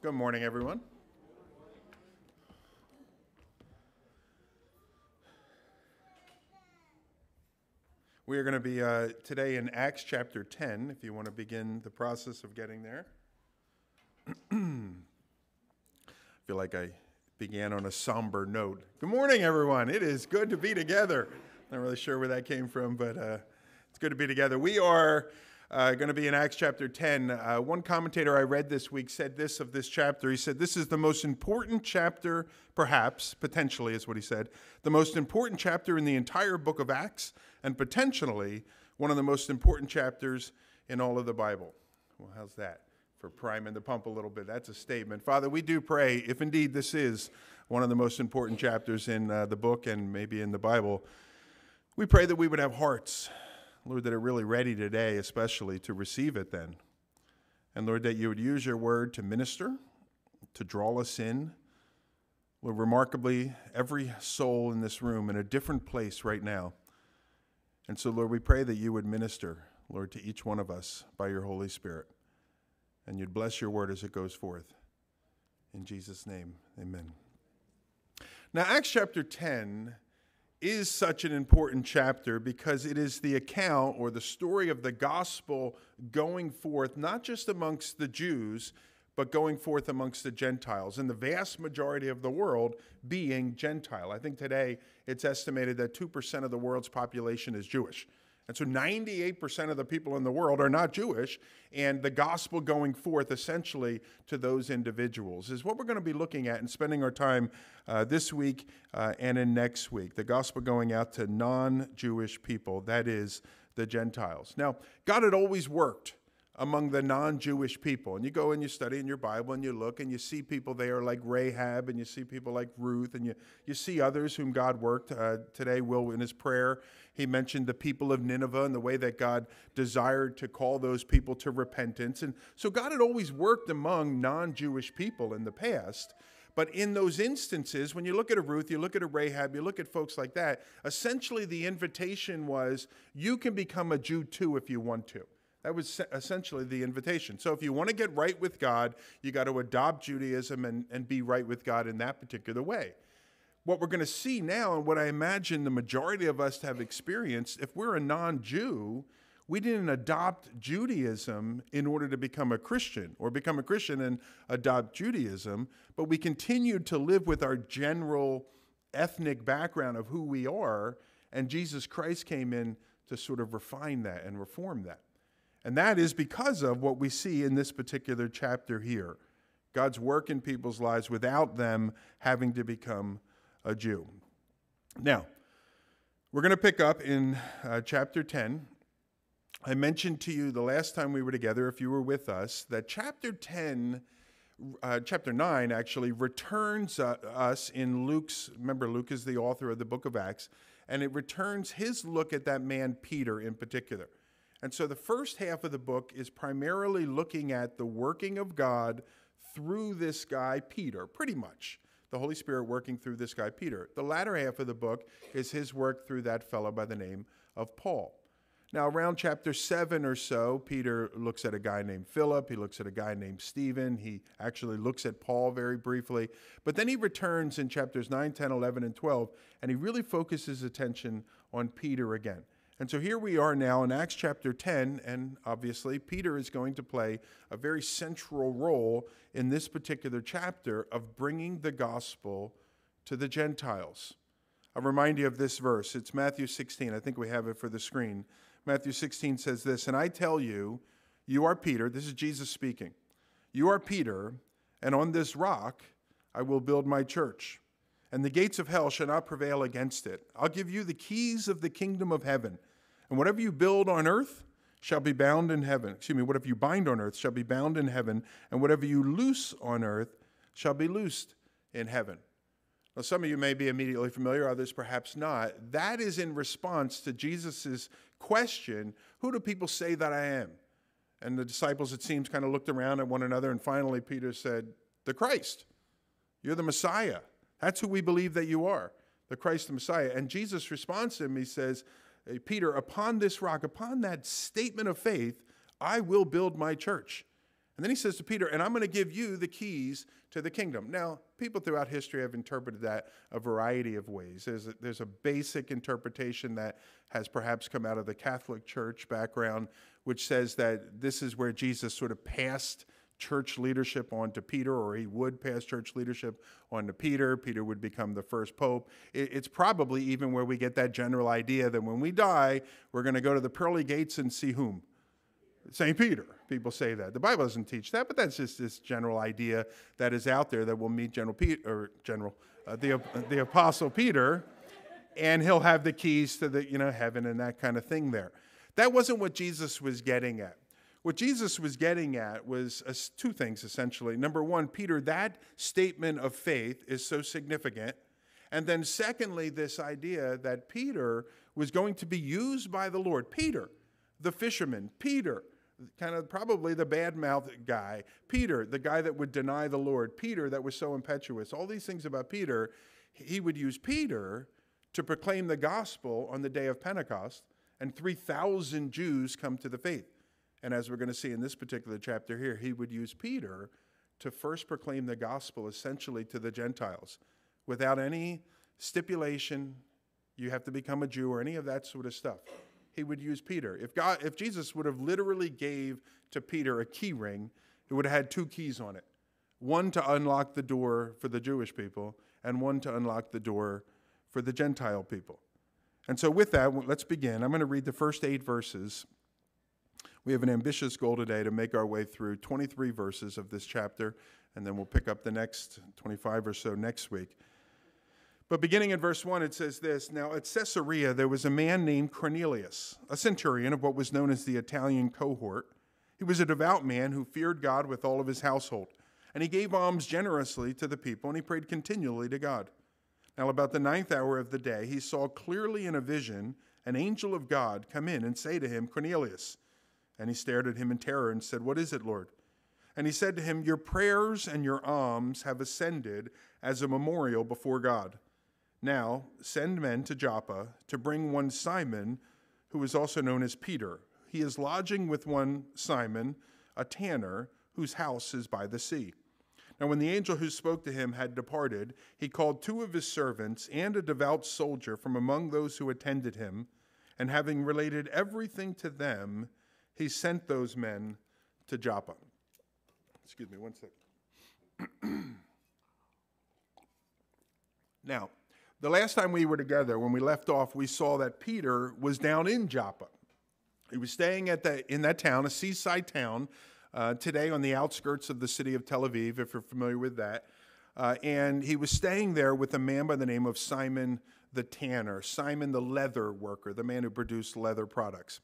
Good morning, everyone. We are going to be uh, today in Acts chapter 10, if you want to begin the process of getting there. I feel like I began on a somber note. Good morning, everyone. It is good to be together. Not really sure where that came from, but uh, it's good to be together. We are uh, going to be in Acts chapter 10. Uh, one commentator I read this week said this of this chapter. He said, This is the most important chapter, perhaps, potentially, is what he said, the most important chapter in the entire book of Acts, and potentially one of the most important chapters in all of the Bible. Well, how's that? For priming the pump a little bit. That's a statement. Father, we do pray, if indeed this is one of the most important chapters in uh, the book and maybe in the Bible, we pray that we would have hearts Lord, that are really ready today, especially to receive it then. And Lord, that you would use your word to minister, to draw us in. Lord, remarkably, every soul in this room in a different place right now. And so, Lord, we pray that you would minister, Lord, to each one of us by your Holy Spirit. And you'd bless your word as it goes forth. In Jesus' name, amen. Now, Acts chapter 10 is such an important chapter because it is the account or the story of the gospel going forth, not just amongst the Jews, but going forth amongst the Gentiles, and the vast majority of the world being Gentile. I think today it's estimated that 2% of the world's population is Jewish. And so 98% of the people in the world are not Jewish, and the gospel going forth essentially to those individuals is what we're going to be looking at and spending our time uh, this week uh, and in next week. The gospel going out to non Jewish people, that is, the Gentiles. Now, God had always worked among the non Jewish people. And you go and you study in your Bible and you look and you see people there like Rahab and you see people like Ruth and you, you see others whom God worked. Uh, today, Will, in his prayer, he mentioned the people of Nineveh and the way that God desired to call those people to repentance. And so God had always worked among non Jewish people in the past. But in those instances, when you look at a Ruth, you look at a Rahab, you look at folks like that, essentially the invitation was you can become a Jew too if you want to. That was essentially the invitation. So if you want to get right with God, you got to adopt Judaism and, and be right with God in that particular way. What we're going to see now, and what I imagine the majority of us have experienced, if we're a non Jew, we didn't adopt Judaism in order to become a Christian or become a Christian and adopt Judaism, but we continued to live with our general ethnic background of who we are, and Jesus Christ came in to sort of refine that and reform that. And that is because of what we see in this particular chapter here God's work in people's lives without them having to become a Jew. Now, we're going to pick up in uh, chapter 10. I mentioned to you the last time we were together, if you were with us, that chapter 10, uh, chapter 9 actually returns uh, us in Luke's, remember, Luke is the author of the book of Acts, and it returns his look at that man, Peter, in particular. And so the first half of the book is primarily looking at the working of God through this guy, Peter, pretty much. The Holy Spirit working through this guy, Peter. The latter half of the book is his work through that fellow by the name of Paul. Now, around chapter 7 or so, Peter looks at a guy named Philip. He looks at a guy named Stephen. He actually looks at Paul very briefly. But then he returns in chapters 9, 10, 11, and 12, and he really focuses attention on Peter again. And so here we are now in Acts chapter 10, and obviously Peter is going to play a very central role in this particular chapter of bringing the gospel to the Gentiles. I'll remind you of this verse. It's Matthew 16. I think we have it for the screen. Matthew 16 says this And I tell you, you are Peter. This is Jesus speaking. You are Peter, and on this rock I will build my church, and the gates of hell shall not prevail against it. I'll give you the keys of the kingdom of heaven. And whatever you build on earth shall be bound in heaven. Excuse me, whatever you bind on earth shall be bound in heaven, and whatever you loose on earth shall be loosed in heaven. Now, some of you may be immediately familiar, others perhaps not. That is in response to Jesus' question Who do people say that I am? And the disciples, it seems, kind of looked around at one another, and finally Peter said, The Christ. You're the Messiah. That's who we believe that you are, the Christ, the Messiah. And Jesus responds to him, He says, Peter, upon this rock, upon that statement of faith, I will build my church. And then he says to Peter, And I'm going to give you the keys to the kingdom. Now, people throughout history have interpreted that a variety of ways. There's a, there's a basic interpretation that has perhaps come out of the Catholic Church background, which says that this is where Jesus sort of passed church leadership on to Peter, or he would pass church leadership on to Peter. Peter would become the first pope. It's probably even where we get that general idea that when we die, we're going to go to the pearly gates and see whom? St. Peter. People say that. The Bible doesn't teach that, but that's just this general idea that is out there that we'll meet General Peter, or General, uh, the, the Apostle Peter, and he'll have the keys to the, you know, heaven and that kind of thing there. That wasn't what Jesus was getting at. What Jesus was getting at was two things essentially. Number one, Peter, that statement of faith is so significant. And then, secondly, this idea that Peter was going to be used by the Lord. Peter, the fisherman, Peter, kind of probably the bad mouthed guy. Peter, the guy that would deny the Lord. Peter, that was so impetuous. All these things about Peter, he would use Peter to proclaim the gospel on the day of Pentecost, and 3,000 Jews come to the faith. And as we're going to see in this particular chapter here, he would use Peter to first proclaim the gospel essentially to the Gentiles without any stipulation, you have to become a Jew or any of that sort of stuff he would use Peter. If God, if Jesus would have literally gave to Peter a key ring, it would have had two keys on it. One to unlock the door for the Jewish people, and one to unlock the door for the Gentile people. And so, with that, let's begin. I'm going to read the first eight verses. We have an ambitious goal today to make our way through 23 verses of this chapter, and then we'll pick up the next 25 or so next week. But beginning in verse 1, it says this Now at Caesarea there was a man named Cornelius, a centurion of what was known as the Italian cohort. He was a devout man who feared God with all of his household, and he gave alms generously to the people, and he prayed continually to God. Now, about the ninth hour of the day, he saw clearly in a vision an angel of God come in and say to him, Cornelius. And he stared at him in terror and said, What is it, Lord? And he said to him, Your prayers and your alms have ascended as a memorial before God. Now send men to Joppa to bring one Simon, who is also known as Peter. He is lodging with one Simon, a tanner, whose house is by the sea. Now, when the angel who spoke to him had departed, he called two of his servants and a devout soldier from among those who attended him, and having related everything to them, he sent those men to Joppa. Excuse me one second. now, the last time we were together, when we left off, we saw that Peter was down in Joppa. He was staying at the, in that town, a seaside town, uh, today on the outskirts of the city of Tel Aviv, if you're familiar with that. Uh, and he was staying there with a man by the name of Simon the tanner, Simon the leather worker, the man who produced leather products.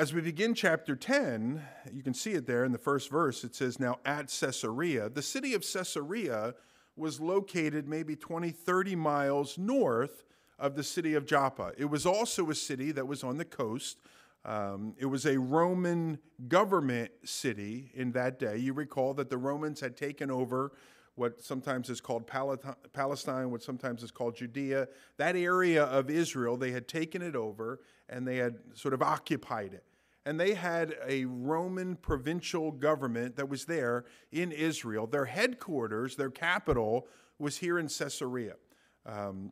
As we begin chapter 10, you can see it there in the first verse. It says, Now at Caesarea, the city of Caesarea was located maybe 20, 30 miles north of the city of Joppa. It was also a city that was on the coast. Um, it was a Roman government city in that day. You recall that the Romans had taken over what sometimes is called Palestine, what sometimes is called Judea. That area of Israel, they had taken it over and they had sort of occupied it and they had a Roman provincial government that was there in Israel. Their headquarters, their capital, was here in Caesarea. Um,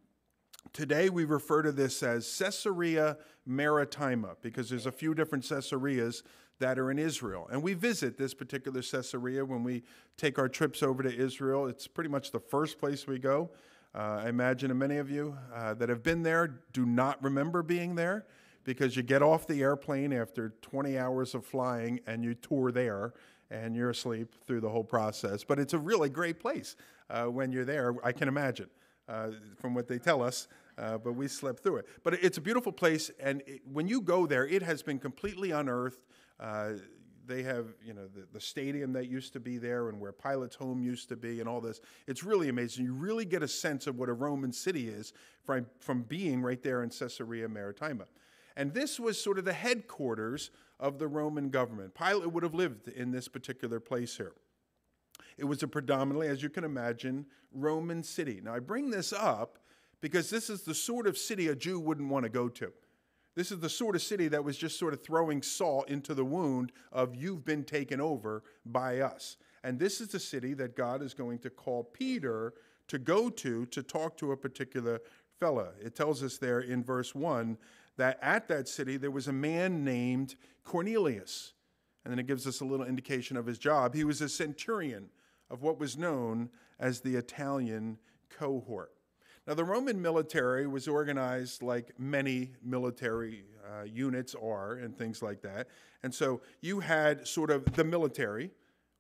today we refer to this as Caesarea Maritima because there's a few different Caesareas that are in Israel. And we visit this particular Caesarea when we take our trips over to Israel. It's pretty much the first place we go. Uh, I imagine many of you uh, that have been there do not remember being there because you get off the airplane after 20 hours of flying and you tour there and you're asleep through the whole process. But it's a really great place uh, when you're there, I can imagine, uh, from what they tell us. Uh, but we slept through it. But it's a beautiful place, and it, when you go there, it has been completely unearthed. Uh, they have, you know, the, the stadium that used to be there and where Pilate's home used to be and all this. It's really amazing. You really get a sense of what a Roman city is from, from being right there in Caesarea Maritima. And this was sort of the headquarters of the Roman government. Pilate would have lived in this particular place here. It was a predominantly, as you can imagine, Roman city. Now, I bring this up because this is the sort of city a Jew wouldn't want to go to. This is the sort of city that was just sort of throwing salt into the wound of you've been taken over by us. And this is the city that God is going to call Peter to go to to talk to a particular fella. It tells us there in verse 1 that at that city there was a man named Cornelius. And then it gives us a little indication of his job. He was a centurion of what was known as the Italian cohort. Now, the Roman military was organized like many military uh, units are and things like that. And so you had sort of the military,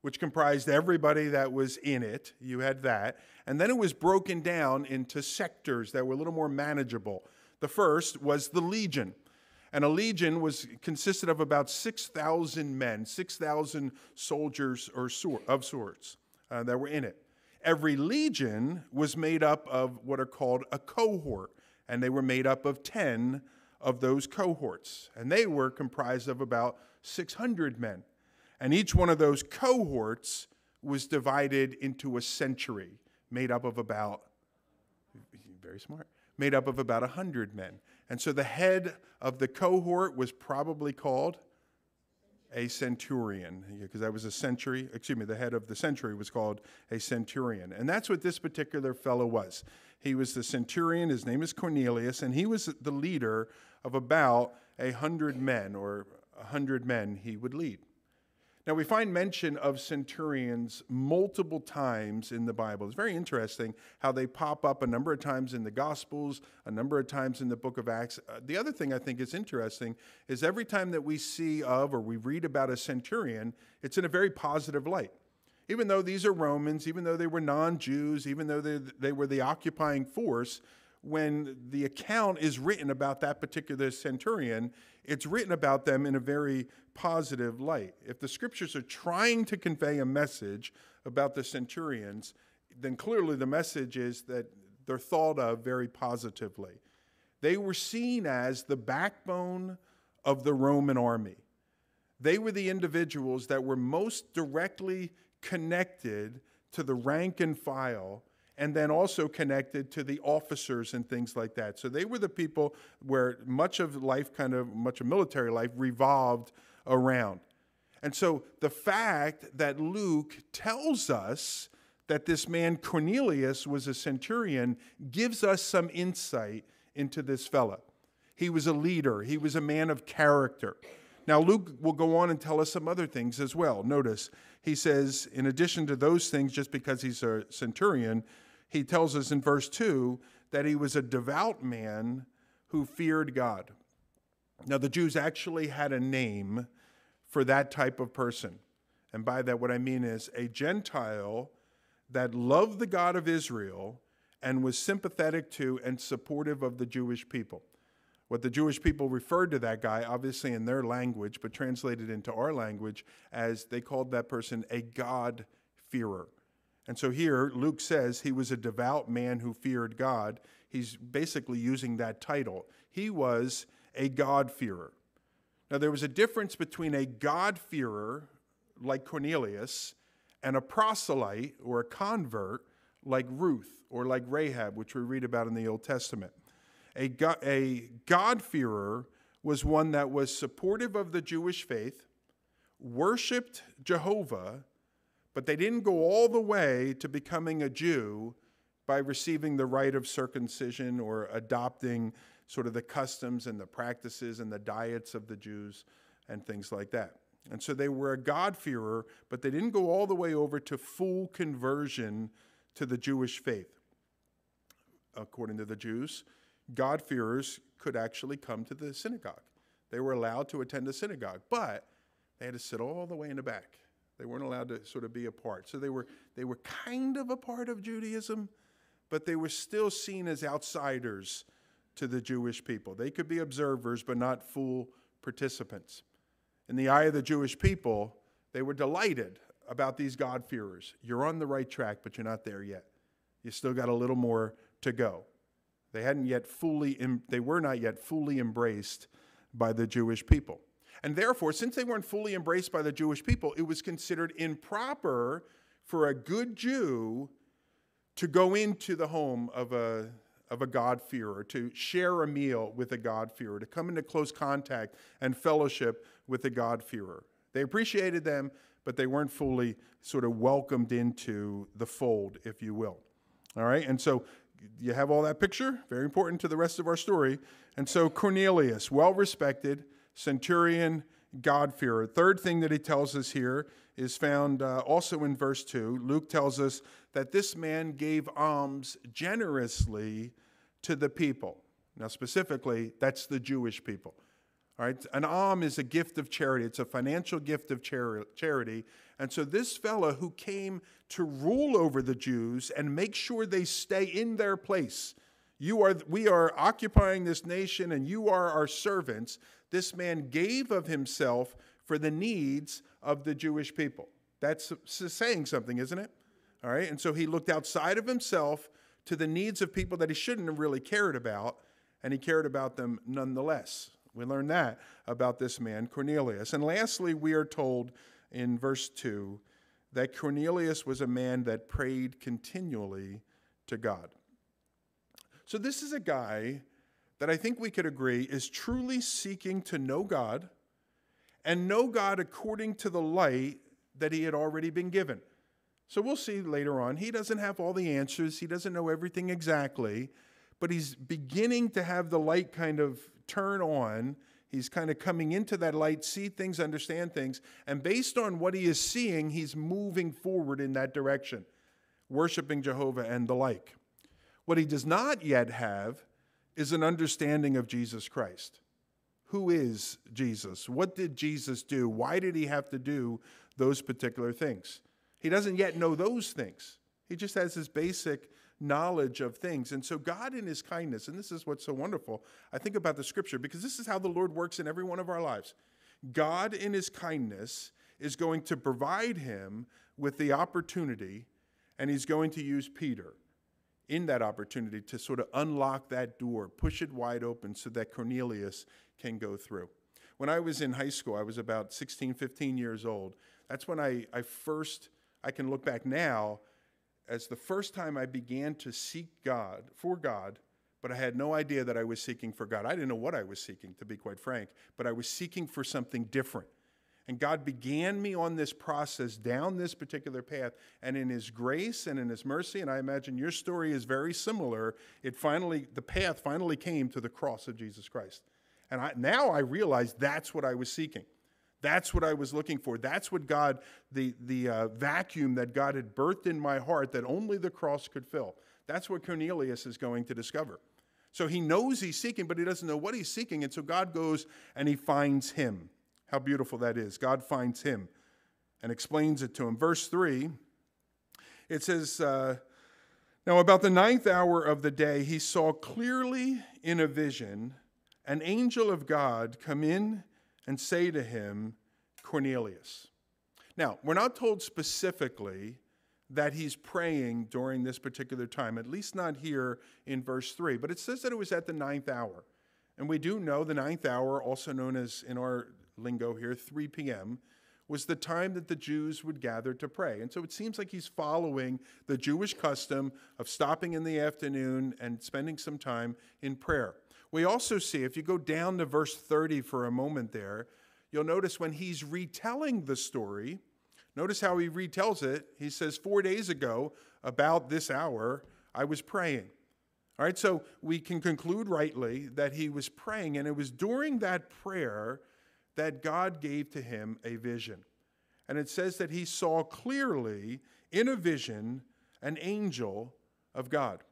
which comprised everybody that was in it. You had that. And then it was broken down into sectors that were a little more manageable. The first was the legion. And a legion was consisted of about 6,000 men, 6,000 soldiers or of sorts uh, that were in it. Every legion was made up of what are called a cohort, and they were made up of 10 of those cohorts. And they were comprised of about 600 men. And each one of those cohorts was divided into a century made up of about, very smart, made up of about 100 men. And so the head of the cohort was probably called a centurion, because that was a century, excuse me, the head of the century was called a centurion. And that's what this particular fellow was. He was the centurion, his name is Cornelius, and he was the leader of about a hundred men, or a hundred men he would lead. Now, we find mention of centurions multiple times in the Bible. It's very interesting how they pop up a number of times in the Gospels, a number of times in the book of Acts. Uh, the other thing I think is interesting is every time that we see of or we read about a centurion, it's in a very positive light. Even though these are Romans, even though they were non Jews, even though they, they were the occupying force, when the account is written about that particular centurion, it's written about them in a very positive light. If the scriptures are trying to convey a message about the centurions, then clearly the message is that they're thought of very positively. They were seen as the backbone of the Roman army. They were the individuals that were most directly connected to the rank and file and then also connected to the officers and things like that. So they were the people where much of life, kind of much of military life, revolved around. And so the fact that Luke tells us that this man Cornelius was a centurion gives us some insight into this fella. He was a leader, he was a man of character. Now, Luke will go on and tell us some other things as well. Notice, he says, in addition to those things, just because he's a centurion, he tells us in verse 2 that he was a devout man who feared God. Now, the Jews actually had a name for that type of person. And by that, what I mean is a Gentile that loved the God of Israel and was sympathetic to and supportive of the Jewish people. What the Jewish people referred to that guy, obviously in their language, but translated into our language, as they called that person a God-fearer. And so here, Luke says he was a devout man who feared God. He's basically using that title. He was a God-fearer. Now, there was a difference between a God-fearer like Cornelius and a proselyte or a convert like Ruth or like Rahab, which we read about in the Old Testament. A, God, a God-fearer was one that was supportive of the Jewish faith, worshiped Jehovah, but they didn't go all the way to becoming a Jew by receiving the rite of circumcision or adopting sort of the customs and the practices and the diets of the Jews and things like that. And so they were a God-fearer, but they didn't go all the way over to full conversion to the Jewish faith. According to the Jews, God-fearers could actually come to the synagogue. They were allowed to attend the synagogue, but they had to sit all the way in the back. They weren't allowed to sort of be a part. So they were, they were kind of a part of Judaism, but they were still seen as outsiders to the Jewish people. They could be observers, but not full participants. In the eye of the Jewish people, they were delighted about these God-fearers. You're on the right track, but you're not there yet. You still got a little more to go. They hadn't yet fully, they were not yet fully embraced by the Jewish people. And therefore, since they weren't fully embraced by the Jewish people, it was considered improper for a good Jew to go into the home of a, of a God-fearer, to share a meal with a God-fearer, to come into close contact and fellowship with a God-fearer. They appreciated them, but they weren't fully sort of welcomed into the fold, if you will. All right, and so you have all that picture, very important to the rest of our story. And so Cornelius, well respected, centurion, God-fearer. Third thing that he tells us here is found uh, also in verse 2. Luke tells us that this man gave alms generously to the people. Now, specifically, that's the Jewish people. All right, an alm is a gift of charity. It's a financial gift of chari- charity. And so this fellow who came to rule over the Jews and make sure they stay in their place. You are we are occupying this nation and you are our servants. This man gave of himself for the needs of the Jewish people. That's saying something, isn't it? All right. And so he looked outside of himself to the needs of people that he shouldn't have really cared about, and he cared about them nonetheless. We learn that about this man, Cornelius. And lastly, we are told in verse 2 that Cornelius was a man that prayed continually to God. So, this is a guy that I think we could agree is truly seeking to know God and know God according to the light that he had already been given. So, we'll see later on. He doesn't have all the answers, he doesn't know everything exactly, but he's beginning to have the light kind of turn on He's kind of coming into that light, see things, understand things, and based on what he is seeing, he's moving forward in that direction, worshiping Jehovah and the like. What he does not yet have is an understanding of Jesus Christ. Who is Jesus? What did Jesus do? Why did he have to do those particular things? He doesn't yet know those things. He just has his basic knowledge of things. And so, God, in His kindness, and this is what's so wonderful, I think about the scripture because this is how the Lord works in every one of our lives. God, in His kindness, is going to provide him with the opportunity, and He's going to use Peter in that opportunity to sort of unlock that door, push it wide open so that Cornelius can go through. When I was in high school, I was about 16, 15 years old. That's when I, I first, I can look back now as the first time I began to seek God, for God, but I had no idea that I was seeking for God. I didn't know what I was seeking, to be quite frank, but I was seeking for something different. And God began me on this process down this particular path. And in His grace and in His mercy, and I imagine your story is very similar, it finally, the path finally came to the cross of Jesus Christ. And I, now I realize that's what I was seeking. That's what I was looking for. That's what God, the, the uh, vacuum that God had birthed in my heart that only the cross could fill. That's what Cornelius is going to discover. So he knows he's seeking, but he doesn't know what he's seeking. And so God goes and he finds him. How beautiful that is. God finds him and explains it to him. Verse 3, it says, uh, Now about the ninth hour of the day, he saw clearly in a vision an angel of God come in and say to him, Cornelius. Now, we're not told specifically that he's praying during this particular time, at least not here in verse 3, but it says that it was at the ninth hour. And we do know the ninth hour, also known as in our lingo here, 3 p.m., was the time that the Jews would gather to pray. And so it seems like he's following the Jewish custom of stopping in the afternoon and spending some time in prayer. We also see, if you go down to verse 30 for a moment there, you'll notice when he's retelling the story, notice how he retells it. He says, Four days ago, about this hour, I was praying. All right, so we can conclude rightly that he was praying, and it was during that prayer that God gave to him a vision. And it says that he saw clearly in a vision an angel of God.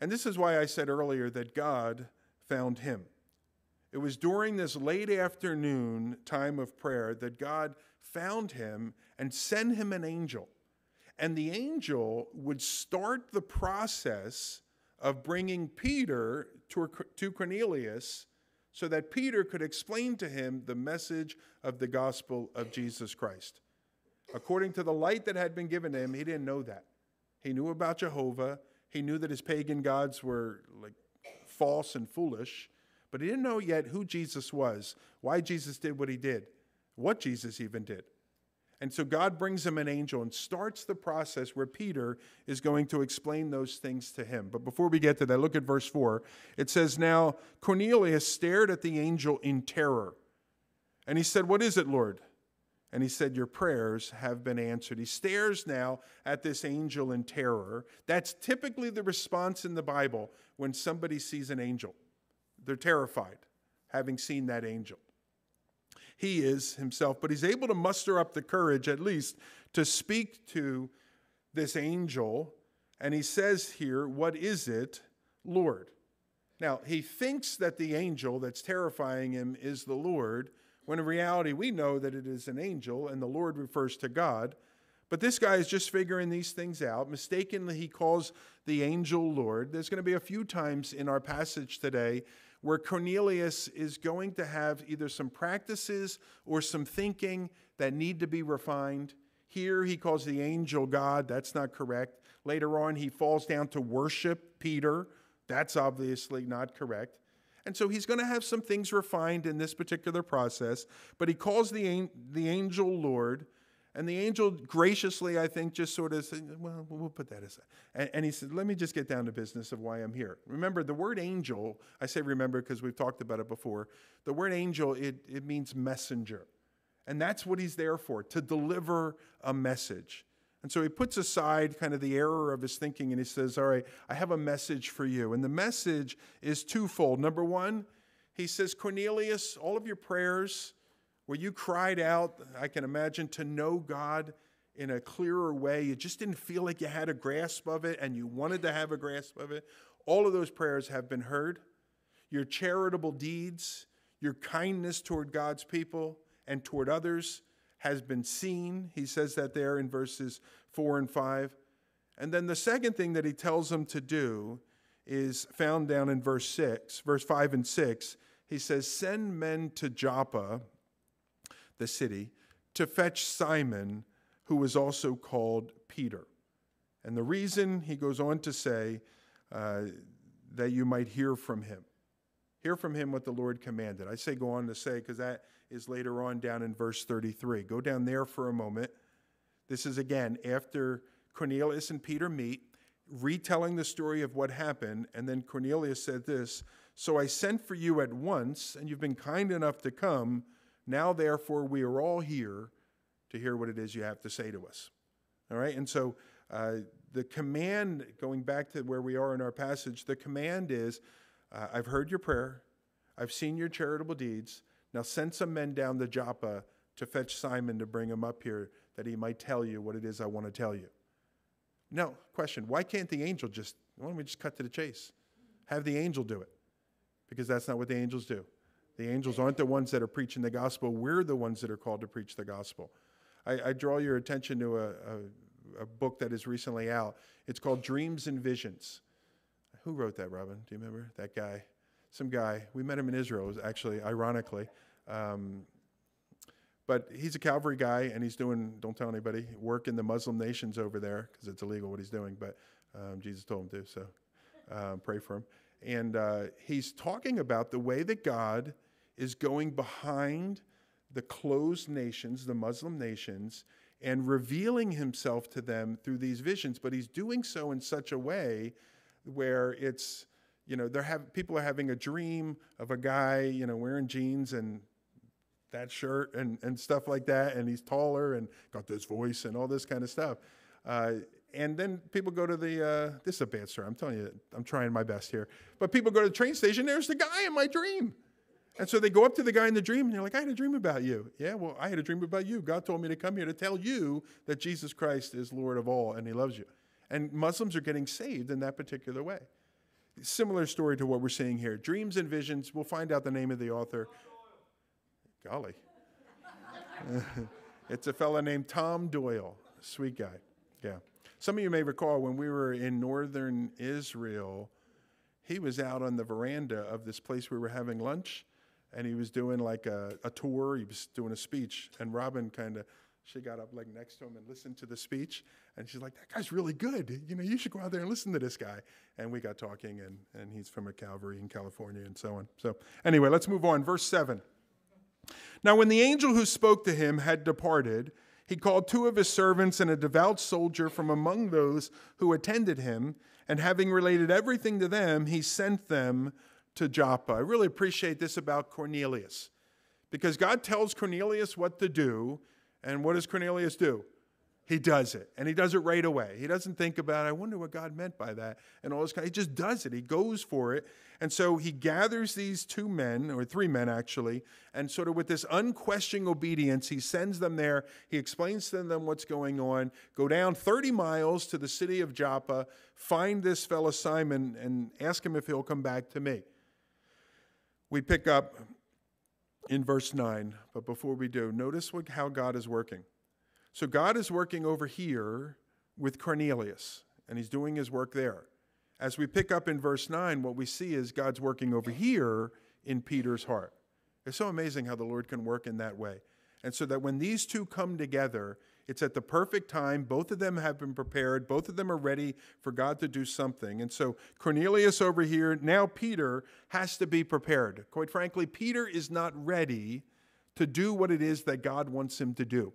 And this is why I said earlier that God found him. It was during this late afternoon time of prayer that God found him and sent him an angel. And the angel would start the process of bringing Peter to, Cornelius so that Peter could explain to him the message of the gospel of Jesus Christ. According to the light that had been given to him, he didn't know that. He knew about Jehovah. He knew that his pagan gods were like false and foolish, but he didn't know yet who Jesus was, why Jesus did what he did, what Jesus even did. And so God brings him an angel and starts the process where Peter is going to explain those things to him. But before we get to that, look at verse 4. It says, Now Cornelius stared at the angel in terror. And he said, What is it, Lord? And he said, Your prayers have been answered. He stares now at this angel in terror. That's typically the response in the Bible when somebody sees an angel. They're terrified, having seen that angel. He is himself, but he's able to muster up the courage, at least, to speak to this angel. And he says here, What is it, Lord? Now, he thinks that the angel that's terrifying him is the Lord when in reality we know that it is an angel and the Lord refers to God. But this guy is just figuring these things out. Mistakenly, he calls the angel Lord. There's going to be a few times in our passage today where Cornelius is going to have either some practices or some thinking that need to be refined. Here, he calls the angel God. That's not correct. Later on, he falls down to worship Peter. That's obviously not correct. And so he's going to have some things refined in this particular process, but he calls the, the angel Lord. And the angel graciously, I think, just sort of said, Well, we'll put that aside. And, and, he said, Let me just get down to business of why I'm here. Remember, the word angel, I say remember because we've talked about it before. The word angel, it, it means messenger. And that's what he's there for, to deliver a message. And so he puts aside kind of the error of his thinking and he says, All right, I have a message for you. And the message is twofold. Number one, he says, Cornelius, all of your prayers where you cried out, I can imagine, to know God in a clearer way, you just didn't feel like you had a grasp of it and you wanted to have a grasp of it, all of those prayers have been heard. Your charitable deeds, your kindness toward God's people and toward others, has been seen. He says that there in verses 4 and 5. And then the second thing that he tells them to do is found down in verse 6, verse 5 and 6. He says, Send men to Joppa, the city, to fetch Simon, who was also called Peter. And the reason, he goes on to say, uh, that you might hear from him. Hear from him what the Lord commanded. I say go on to say because that is later on down in verse 33. Go down there for a moment. This is again after Cornelius and Peter meet, retelling the story of what happened. And then Cornelius said this So I sent for you at once, and you've been kind enough to come. Now, therefore, we are all here to hear what it is you have to say to us. All right? And so uh, the command, going back to where we are in our passage, the command is uh, I've heard your prayer, I've seen your charitable deeds. Now send some men down to Joppa to fetch Simon to bring him up here that he might tell you what it is I want to tell you. Now, question why can't the angel just, why don't we just cut to the chase? Have the angel do it. Because that's not what the angels do. The angels aren't the ones that are preaching the gospel. We're the ones that are called to preach the gospel. I, I draw your attention to a, a, a, book that is recently out. It's called Dreams and Visions. Who wrote that, Robin? Do you remember that guy? Some guy. We met him in Israel, was actually, ironically. Um, but he's a Calvary guy, and he's doing, don't tell anybody, work in the Muslim nations over there, because it's illegal what he's doing, but um, Jesus told him to, so um, pray for him. And uh, he's talking about the way that God is going behind the closed nations, the Muslim nations, and revealing himself to them through these visions. But he's doing so in such a way where it's, you know, they're have, people are having a dream of a guy, you know, wearing jeans and that shirt and, and stuff like that, and he's taller and got this voice and all this kind of stuff. Uh, and then people go to the, uh, this is a bad story, I'm telling you, I'm trying my best here. But people go to the train station, there's the guy in my dream. And so they go up to the guy in the dream and they're like, I had a dream about you. Yeah, well, I had a dream about you. God told me to come here to tell you that Jesus Christ is Lord of all and he loves you. And Muslims are getting saved in that particular way. Similar story to what we're seeing here. Dreams and visions. We'll find out the name of the author. Golly. it's a fellow named Tom Doyle. Sweet guy. Yeah. Some of you may recall when we were in northern Israel, he was out on the veranda of this place we were having lunch and he was doing like a, a tour. He was doing a speech. And Robin kind of she got up like next to him and listened to the speech and she's like that guy's really good you know you should go out there and listen to this guy and we got talking and, and he's from a calvary in california and so on so anyway let's move on verse 7 now when the angel who spoke to him had departed he called two of his servants and a devout soldier from among those who attended him, and having related everything to them, he sent them to Joppa. I really appreciate this about Cornelius because God tells Cornelius what to do, and what does Cornelius do? He does it, and he does it right away. He doesn't think about, I wonder what God meant by that, and all this kind. He just does it. He goes for it, and so he gathers these two men, or three men actually, and sort of with this unquestioning obedience, he sends them there. He explains to them what's going on. Go down 30 miles to the city of Joppa, find this fellow Simon, and ask him if he'll come back to me. We pick up in verse 9, but before we do, notice what, how God is working. So God is working over here with Cornelius, and he's doing his work there. As we pick up in verse 9, what we see is God's working over here in Peter's heart. It's so amazing how the Lord can work in that way. And so that when these two come together, it's at the perfect time. Both of them have been prepared. Both of them are ready for God to do something. And so Cornelius over here, now Peter has to be prepared. Quite frankly, Peter is not ready to do what it is that God wants him to do.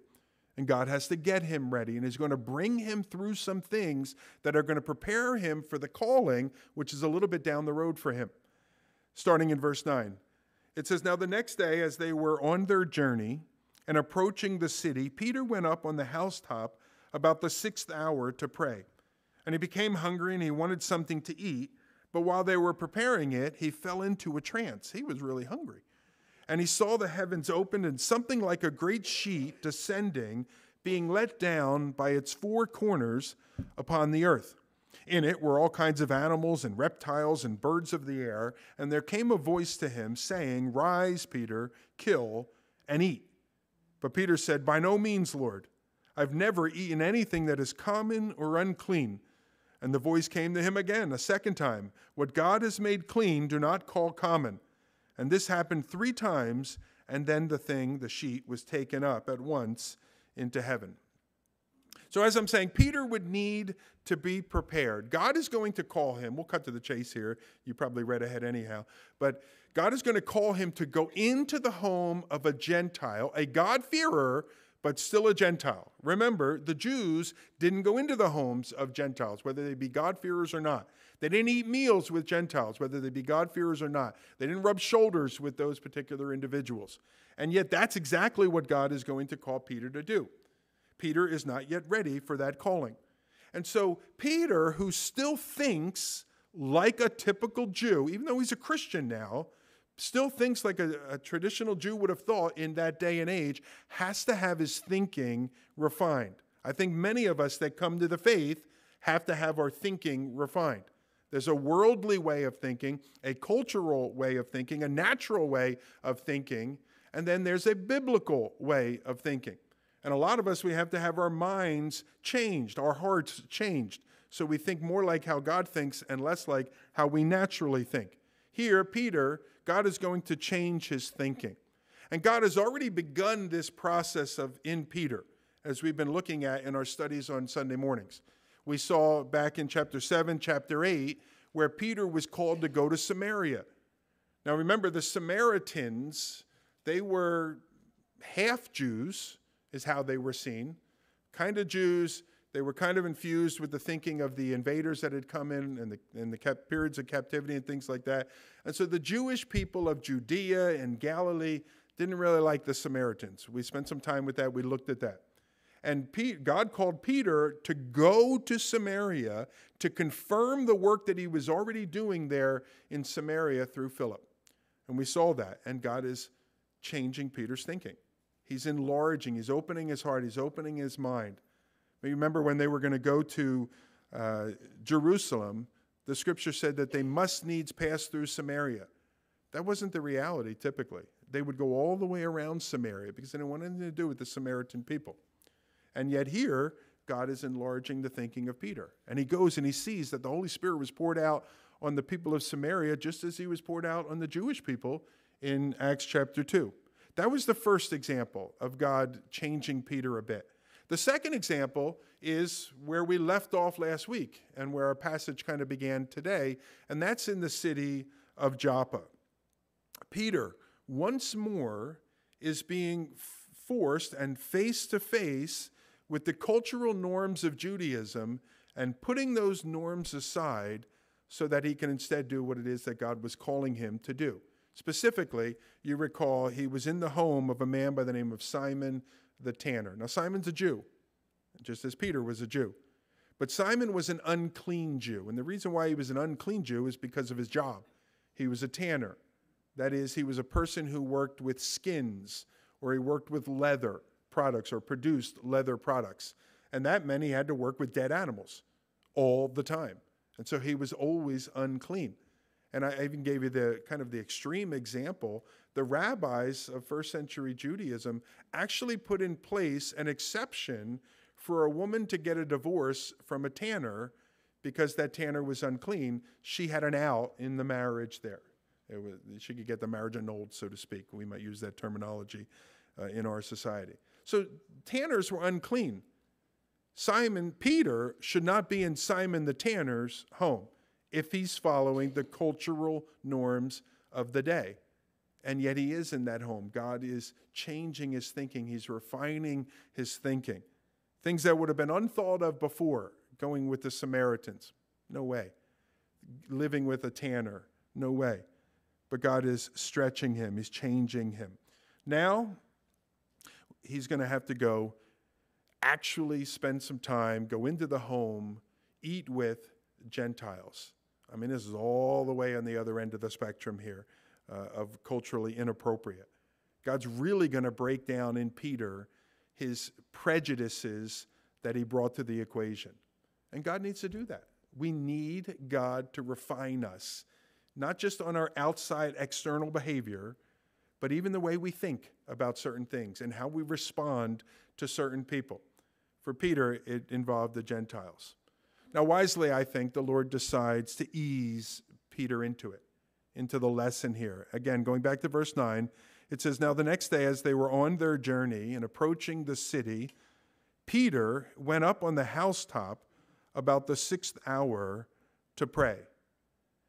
And God has to get him ready and is going to bring him through some things that are going to prepare him for the calling, which is a little bit down the road for him. Starting in verse 9, it says, Now the next day, as they were on their journey and approaching the city, Peter went up on the housetop about the sixth hour to pray. And he became hungry and he wanted something to eat. But while they were preparing it, he fell into a trance. He was really hungry and he saw the heavens opened and something like a great sheet descending, being let down by its four corners upon the earth. In it were all kinds of animals and reptiles and birds of the air, and there came a voice to him, saying, Rise, Peter, kill and eat. But Peter said, By no means, Lord. I've never eaten anything that is common or unclean. And the voice came to him again a second time What God has made clean, do not call common. And this happened three times, and then the thing, the sheet, was taken up at once into heaven. So, as I'm saying, Peter would need to be prepared. God is going to call him. We'll cut to the chase here. You probably read ahead anyhow. But God is going to call him to go into the home of a Gentile, a God-fearer, but still a Gentile. Remember, the Jews didn't go into the homes of Gentiles, whether they be God-fearers or not. They didn't eat meals with Gentiles, whether they be God-fearers or not. They didn't rub shoulders with those particular individuals. And yet, that's exactly what God is going to call Peter to do. Peter is not yet ready for that calling. And so, Peter, who still thinks like a typical Jew, even though he's a Christian now, still thinks like a, a, traditional Jew would have thought in that day and age, has to have his thinking refined. I think many of us that come to the faith have to have our thinking refined. There's a worldly way of thinking, a cultural way of thinking, a natural way of thinking, and then there's a biblical way of thinking. And a lot of us, we have to have our minds changed, our hearts changed, so we think more like how God thinks and less like how we naturally think. Here, Peter, God is going to change his thinking. And God has already begun this process of in Peter, as we've been looking at in our studies on Sunday mornings we saw back in chapter 7, chapter 8, where Peter was called to go to Samaria. Now remember, the Samaritans, they were half Jews, is how they were seen. Kind of Jews, they were kind of infused with the thinking of the invaders that had come in and the, and the periods of captivity and things like that. And so the Jewish people of Judea and Galilee didn't really like the Samaritans. We spent some time with that, we looked at that. And God called Peter to go to Samaria to confirm the work that he was already doing there in Samaria through Philip. And we saw that. And God is changing Peter's thinking. He's enlarging, he's opening his heart, he's opening his mind. You remember when they were going to go to uh, Jerusalem, the scripture said that they must needs pass through Samaria. That wasn't the reality typically. They would go all the way around Samaria because they didn't want anything to do with the Samaritan people. And yet, here, God is enlarging the thinking of Peter. And he goes and he sees that the Holy Spirit was poured out on the people of Samaria just as he was poured out on the Jewish people in Acts chapter 2. That was the first example of God changing Peter a bit. The second example is where we left off last week and where our passage kind of began today, and that's in the city of Joppa. Peter, once more, is being forced and face to face with the cultural norms of Judaism and putting those norms aside so that he can instead do what it is that God was calling him to do. Specifically, you recall he was in the home of a man by the name of Simon the tanner. Now, Simon's a Jew, just as Peter was a Jew. But Simon was an unclean Jew. And the reason why he was an unclean Jew is because of his job. He was a tanner. That is, he was a person who worked with skins or he worked with leather products or produced leather products. And that meant he had to work with dead animals all the time. And so he was always unclean. And I even gave you the kind of the extreme example. The rabbis of first century Judaism actually put in place an exception for a woman to get a divorce from a tanner because that tanner was unclean. She had an out in the marriage there. Was, she could get the marriage annulled, so to speak. We might use that terminology uh, in our society. So tanners were unclean. Simon Peter should not be in Simon the tanner's home if he's following the cultural norms of the day. And yet he is in that home. God is changing his thinking, he's refining his thinking. Things that would have been unthought of before, going with the Samaritans, no way. Living with a tanner, no way. But God is stretching him, he's changing him. Now, he's going to have to go actually spend some time, go into the home, eat with Gentiles. I mean, this is all the way on the other end of the spectrum here uh, of culturally inappropriate. God's really going to break down in Peter his prejudices that he brought to the equation. And God needs to do that. We need God to refine us, not just on our outside external behavior, but even the way we think about certain things and how we respond to certain people. For Peter, it involved the Gentiles. Now, wisely, I think the Lord decides to ease Peter into it, into the lesson here. Again, going back to verse 9, it says, Now the next day, as they were on their journey and approaching the city, Peter went up on the housetop about the sixth hour to pray.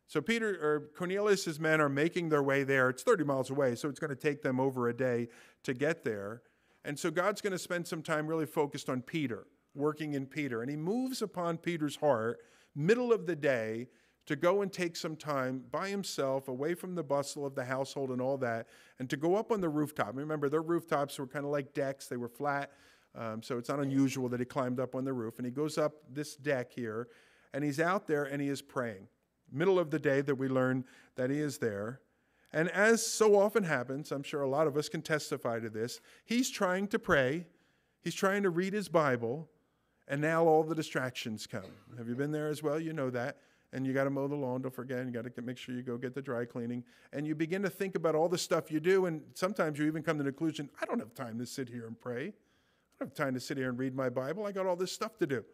So Peter or Cornelius's men are making their way there. It's 30 miles away, so it's going to take them over a day to get there. And so God's going to spend some time really focused on Peter, working in Peter. And he moves upon Peter's heart, middle of the day, to go and take some time by himself, away from the bustle of the household and all that, and to go up on the rooftop. Remember, their rooftops were kind of like decks, they were flat. Um, so it's not unusual that he climbed up on the roof. And he goes up this deck here, and he's out there and he is praying middle of the day that we learn that he is there. And as so often happens, I'm sure a lot of us can testify to this, he's trying to pray, he's trying to read his Bible, and now all the distractions come. Have you been there as well? You know that. And you got to mow the lawn, don't forget, you got to make sure you go get the dry cleaning. And you begin to think about all the stuff you do, and sometimes you even come to the conclusion, I don't have time to sit here and pray. I don't have time to sit here and read my Bible. I got all this stuff to do.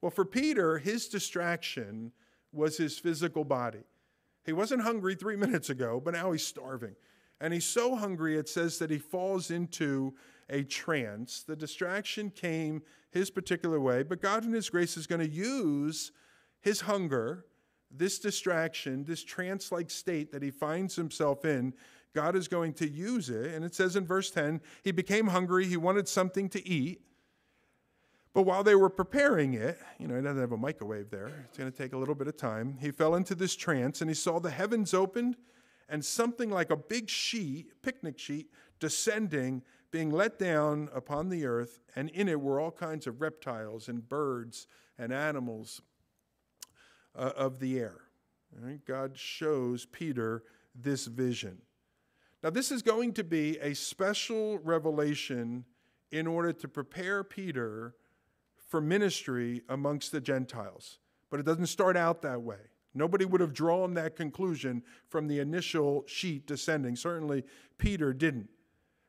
Well, for Peter, his distraction was his physical body. He wasn't hungry three minutes ago, but now he's starving. And he's so hungry, it says that he falls into a trance. The distraction came his particular way, but God, in his grace, is going to use his hunger, this distraction, this trance like state that he finds himself in. God is going to use it. And it says in verse 10 he became hungry, he wanted something to eat. But while they were preparing it, you know, he doesn't have a microwave there. It's going to take a little bit of time. He fell into this trance and he saw the heavens opened and something like a big sheet, picnic sheet, descending, being let down upon the earth. And in it were all kinds of reptiles and birds and animals uh, of the air. Right? God shows Peter this vision. Now, this is going to be a special revelation in order to prepare Peter for ministry amongst the Gentiles. But it doesn't start out that way. Nobody would have drawn that conclusion from the initial sheet descending. Certainly, Peter didn't.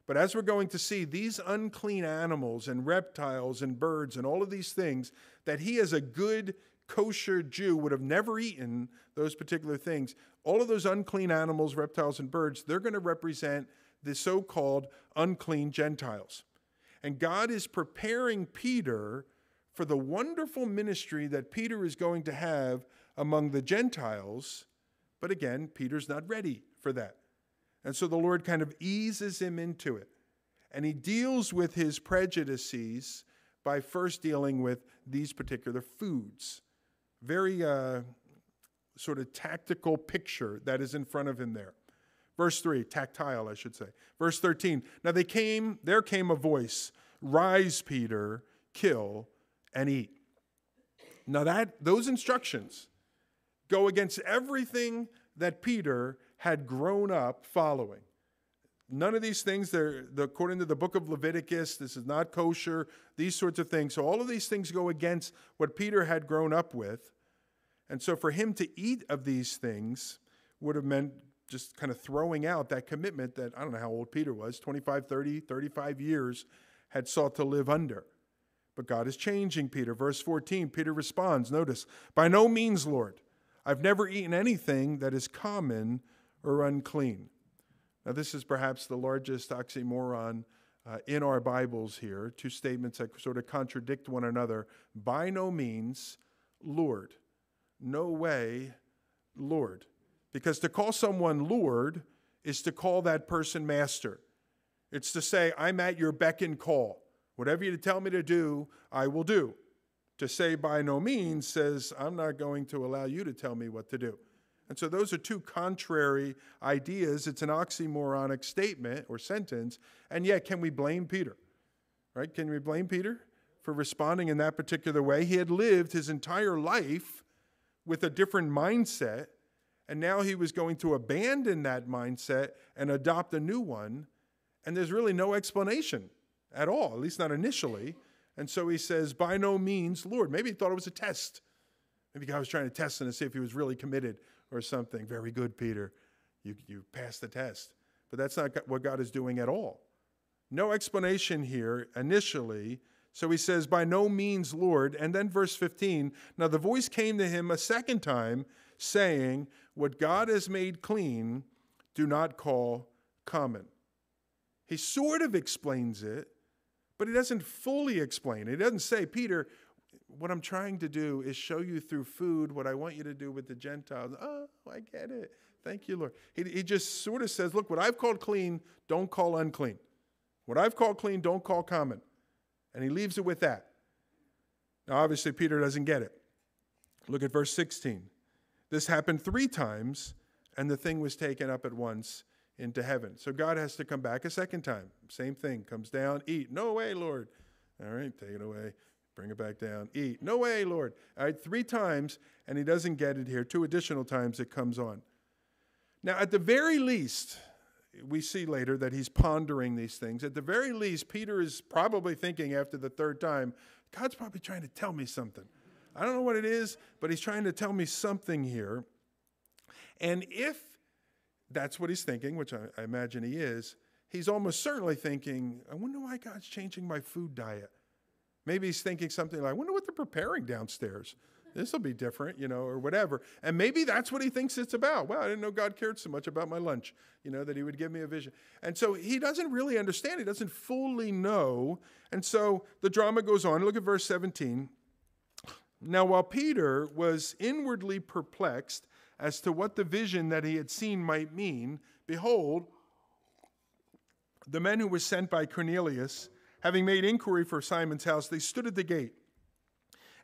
But as we're going to see, these unclean animals and reptiles and birds and all of these things that he, as a good kosher Jew, would have never eaten those particular things, all of those unclean animals, reptiles, and birds, they're going to represent the so called unclean Gentiles. And God is preparing Peter for the wonderful ministry that Peter is going to have among the Gentiles. But again, Peter's not ready for that. And so the Lord kind of eases him into it. And he deals with his prejudices by first dealing with these particular foods. Very uh, sort of tactical picture that is in front of him there. Verse 3, tactile, I should say. Verse 13, now they came, there came a voice, rise, Peter, kill and eat. Now that those instructions go against everything that Peter had grown up following. None of these things, they're, according to the book of Leviticus, this is not kosher, these sorts of things. So all of these things go against what Peter had grown up with. And so for him to eat of these things would have meant just kind of throwing out that commitment that I don't know how old Peter was 25, 30, 35 years had sought to live under. But God is changing Peter. Verse 14, Peter responds Notice, by no means, Lord. I've never eaten anything that is common or unclean. Now, this is perhaps the largest oxymoron uh, in our Bibles here, two statements that sort of contradict one another. By no means, Lord. No way, Lord. Because to call someone Lord is to call that person master. It's to say, I'm at your beck and call. Whatever you tell me to do, I will do. To say by no means says, I'm not going to allow you to tell me what to do. And so those are two contrary ideas. It's an oxymoronic statement or sentence. And yet, can we blame Peter? Right? Can we blame Peter for responding in that particular way? He had lived his entire life with a different mindset and now he was going to abandon that mindset and adopt a new one. And there's really no explanation at all, at least not initially. And so he says, By no means, Lord. Maybe he thought it was a test. Maybe God was trying to test him to see if he was really committed or something. Very good, Peter. You, you passed the test. But that's not what God is doing at all. No explanation here initially. So he says, By no means, Lord. And then verse 15 Now the voice came to him a second time, saying, what God has made clean, do not call common. He sort of explains it, but he doesn't fully explain it. He doesn't say, Peter, what I'm trying to do is show you through food what I want you to do with the Gentiles. Oh, I get it. Thank you, Lord. He, he just sort of says, Look, what I've called clean, don't call unclean. What I've called clean, don't call common. And he leaves it with that. Now, obviously, Peter doesn't get it. Look at verse 16. This happened three times, and the thing was taken up at once into heaven. So God has to come back a second time. Same thing. Comes down, eat. No way, Lord. All right, take it away. Bring it back down. Eat. No way, Lord. All right, three times, and he doesn't get it here. Two additional times it comes on. Now, at the very least, we see later that he's pondering these things. At the very least, Peter is probably thinking after the third time, God's probably trying to tell me something. I don't know what it is, but he's trying to tell me something here. And if that's what he's thinking, which I, I imagine he is, he's almost certainly thinking, I wonder why God's changing my food diet. Maybe he's thinking something like, I wonder what they're preparing downstairs. This will be different, you know, or whatever. And maybe that's what he thinks it's about. Well, I didn't know God cared so much about my lunch, you know, that he would give me a vision. And so he doesn't really understand. He doesn't fully know. And so the drama goes on. Look at verse 17. Now, while Peter was inwardly perplexed as to what the vision that he had seen might mean, behold, the men who were sent by Cornelius, having made inquiry for Simon's house, they stood at the gate.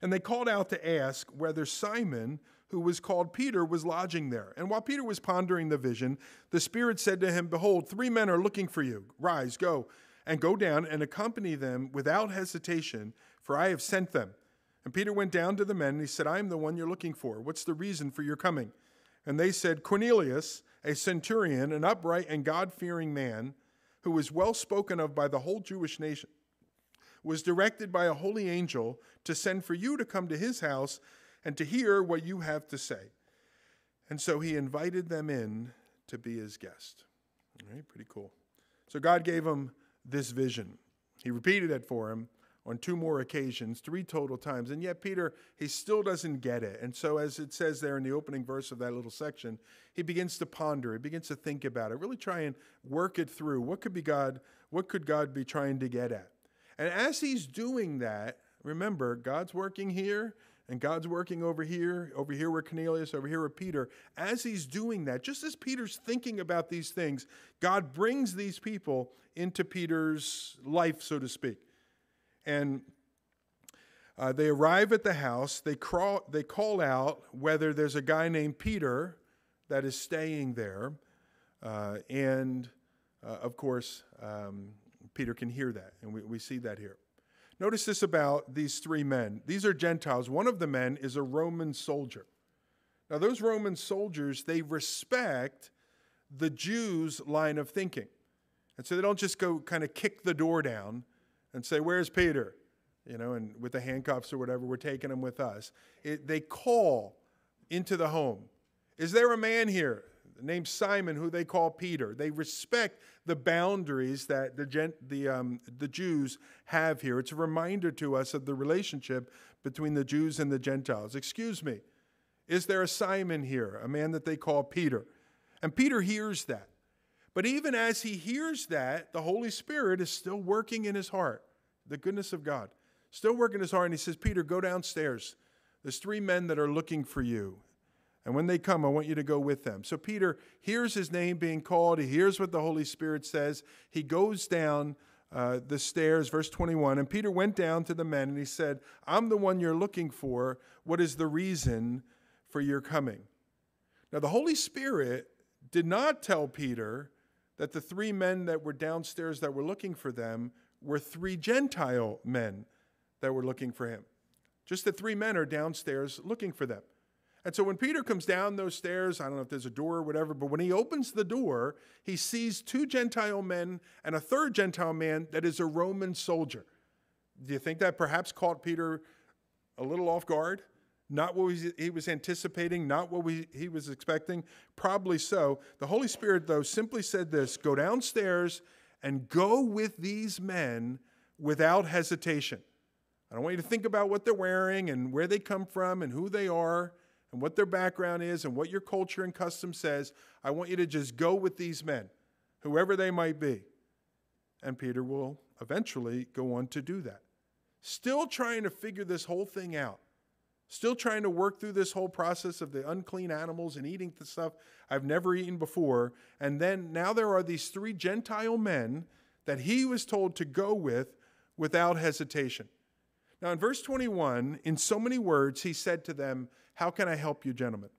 And they called out to ask whether Simon, who was called Peter, was lodging there. And while Peter was pondering the vision, the Spirit said to him, Behold, three men are looking for you. Rise, go, and go down and accompany them without hesitation, for I have sent them. And Peter went down to the men and he said, I am the one you're looking for. What's the reason for your coming? And they said, Cornelius, a centurion, an upright and God fearing man, who was well spoken of by the whole Jewish nation, was directed by a holy angel to send for you to come to his house and to hear what you have to say. And so he invited them in to be his guest. All right, pretty cool. So God gave him this vision. He repeated it for him on two more occasions, three total times. And yet, Peter, he still doesn't get it. And so, as it says there in the opening verse of that little section, he begins to ponder, he begins to think about it, really try and work it through. What could be God, what could God be trying to get at? And as he's doing that, remember, God's working here And God's working over here, over here with Cornelius, over here with Peter. As he's doing that, just as Peter's thinking about these things, God brings these people into Peter's life, so to speak. And uh, they arrive at the house. They, crawl, they call out whether there's a guy named Peter that is staying there. Uh, and uh, of course, um, Peter can hear that, and we, we see that here. Notice this about these three men. These are Gentiles. One of the men is a Roman soldier. Now, those Roman soldiers, they respect the Jews' line of thinking. And so they don't just go kind of kick the door down and say, Where's Peter? You know, and with the handcuffs or whatever, we're taking him with us. It, they call into the home Is there a man here? named Simon, who they call Peter. They respect the boundaries that the, gent, the, um, the Jews have here. It's a reminder to us of the relationship between the Jews and the Gentiles. Excuse me, is there a Simon here, a man that they call Peter? And Peter hears that. But even as he hears that, the Holy Spirit is still working in his heart, the goodness of God. Still working in his heart. And he says, Peter, go downstairs. There's three men that are looking for you. And when they come, I want you to go with them. So Peter hears his name being called. He hears what the Holy Spirit says. He goes down uh, the stairs, verse 21. And Peter went down to the men and he said, I'm the one you're looking for. What is the reason for your coming? Now, the Holy Spirit did not tell Peter that the three men that were downstairs that were looking for them were three Gentile men that were looking for him. Just that three men are downstairs looking for them. And so when Peter comes down those stairs, I don't know if there's a door or whatever, but when he opens the door, he sees two Gentile men and a third Gentile man that is a Roman soldier. Do you think that perhaps caught Peter a little off guard? Not what he was anticipating, not what he was expecting? Probably so. The Holy Spirit, though, simply said this go downstairs and go with these men without hesitation. I don't want you to think about what they're wearing and where they come from and who they are and what their background is and what your culture and custom says. I want you to just go with these men, whoever they might be. And Peter will eventually go on to do that. Still trying to figure this whole thing out. Still trying to work through this whole process of the unclean animals and eating the stuff I've never eaten before. And then now there are these three Gentile men that he was told to go with without hesitation. Now, in verse 21, in so many words, he said to them, how can I help you, gentlemen?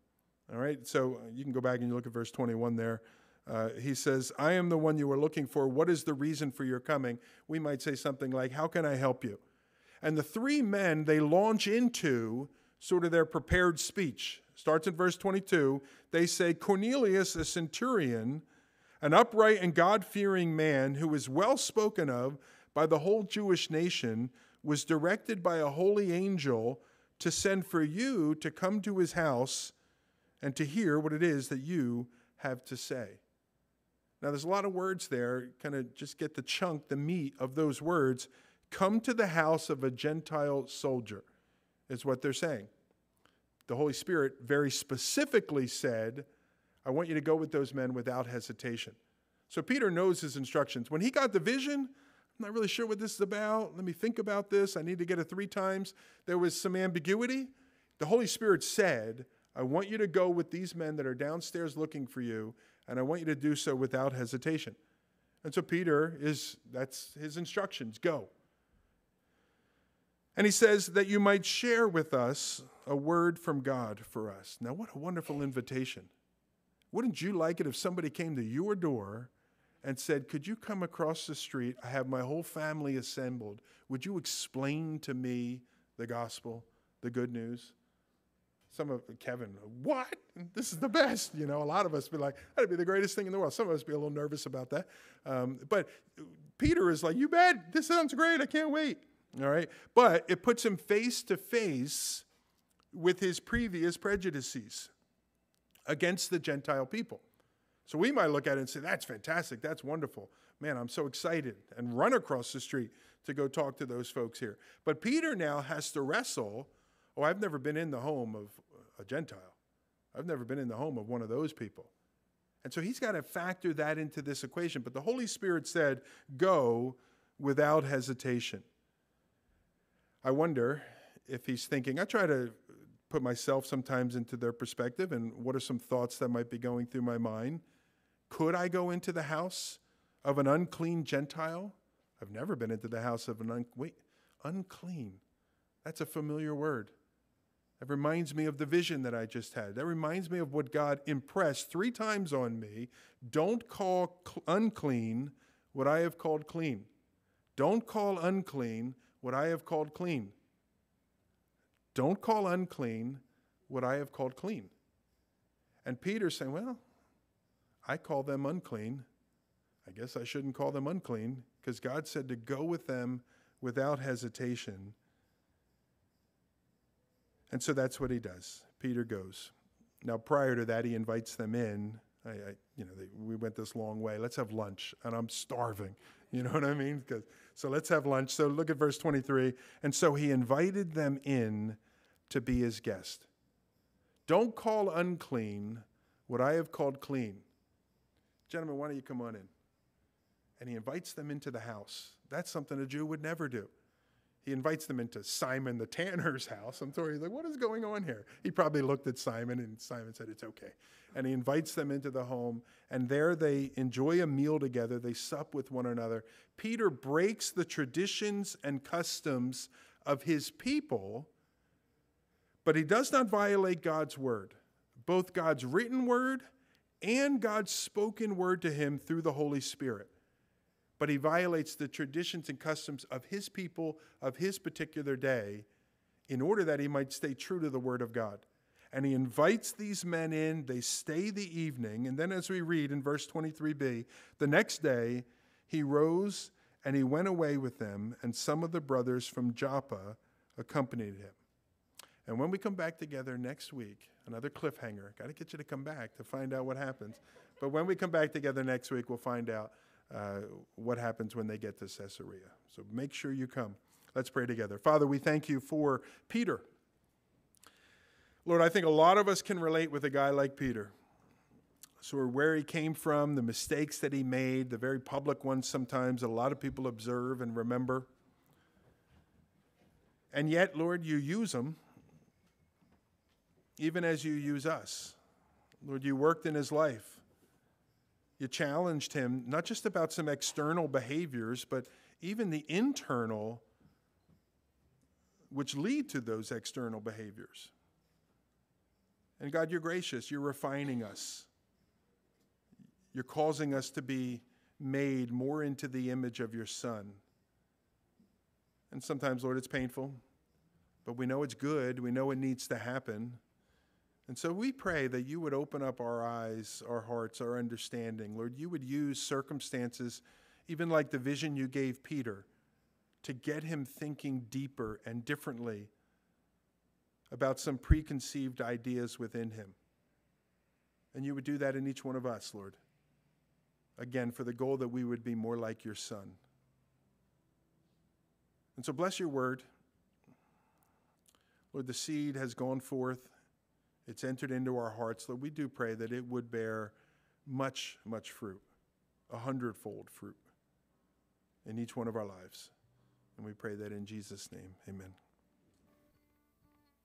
All right, so you can go back and you look at verse 21 there. Uh, he says, I am the one you were looking for. What is the reason for your coming? We might say something like, How can I help you? And the three men, they launch into sort of their prepared speech. Starts in verse 22. They say, Cornelius, a centurion, an upright and God fearing man who is well spoken of by the whole Jewish nation, was directed by a holy angel to send for you to come to his house and to hear what it is that you have to say. Now, there's a lot of words there, kind of just get the chunk, the meat of those words. Come to the house of a Gentile soldier, is what they're saying. The Holy Spirit very specifically said, I want you to go with those men without hesitation. So Peter knows his instructions. When he got the vision, I'm not really sure what this is about. Let me think about this. I need to get it three times. There was some ambiguity. The Holy Spirit said, I want you to go with these men that are downstairs looking for you, and I want you to do so without hesitation. And so Peter is, that's his instructions go. And he says that you might share with us a word from God for us. Now, what a wonderful invitation. Wouldn't you like it if somebody came to your door and said, Could you come across the street? I have my whole family assembled. Would you explain to me the gospel, the good news? Some of Kevin, what? This is the best. You know, a lot of us be like, that'd be the greatest thing in the world. Some of us be a little nervous about that. Um, but Peter is like, you bet. This sounds great. I can't wait. All right. But it puts him face to face with his previous prejudices against the Gentile people. So we might look at it and say, that's fantastic, that's wonderful. Man, I'm so excited, and run across the street to go talk to those folks here. But Peter now has to wrestle. Oh, I've never been in the home of a Gentile, I've never been in the home of one of those people. And so he's got to factor that into this equation. But the Holy Spirit said, go without hesitation. I wonder if he's thinking, I try to put myself sometimes into their perspective and what are some thoughts that might be going through my mind. Could I go into the house of an unclean Gentile? I've never been into the house of an wait, unclean. That's a familiar word. That reminds me of the vision that I just had. That reminds me of what God impressed three times on me. Don't call cl- unclean what I have called clean. Don't call unclean what I have called clean. Don't call unclean what I have called clean. And Peter's saying, Well, I call them unclean. I guess I shouldn't call them unclean because God said to go with them without hesitation. And so that's what he does. Peter goes. Now, prior to that, he invites them in. I, I you know, they, we went this long way. Let's have lunch, and I'm starving. You know what I mean? So let's have lunch. So look at verse 23. And so he invited them in to be his guest. Don't call unclean what I have called clean. Gentlemen, why don't you come on in? And he invites them into the house. That's something a Jew would never do. He invites them into Simon the tanner's house. I'm sorry, he's like, what is going on here? He probably looked at Simon, and Simon said, It's okay. And he invites them into the home, and there they enjoy a meal together. They sup with one another. Peter breaks the traditions and customs of his people, but he does not violate God's word, both God's written word and God's spoken word to him through the Holy Spirit but he violates the traditions and customs of his people, of his particular day, in order that he might stay true to the word of God. And he invites these men in, they stay the evening, and then as we read in verse 23b, the next day he rose and he went away with them, and some of the brothers from Joppa accompanied him. And when we come back together next week, another cliffhanger, got to get you to come back to find out what happens. But when we come back together next week, we'll find out uh, what happens when they get to Caesarea. So make sure you come. Let's pray together. Father, we thank you for Peter. Lord, I think a lot of us can relate with a guy like Peter. So, where he came from, the mistakes that he made, the very public ones sometimes that a lot of people observe and remember. And yet, Lord, you use them even as you use us. Lord, you worked in his life. You challenged him not just about some external behaviors, but even the internal, which lead to those external behaviors. And God, you're gracious. You're refining us. You're causing us to be made more into the image of your Son. And sometimes, Lord, it's painful, but we know it's good. We know it needs to happen. And so we pray that you would open up our eyes, our hearts, our understanding. Lord, you would use circumstances, even like the vision you gave Peter, to get him thinking deeper and differently about some preconceived ideas within him. And you would do that in each one of us, Lord. Again, for the goal that we would be more like your Son. And so bless your word. Lord, the seed has gone forth. It's entered into our hearts. Lord, we do pray that it would bear much, much fruit, a hundredfold fruit in each one of our lives. And we pray that in Jesus' name. Amen.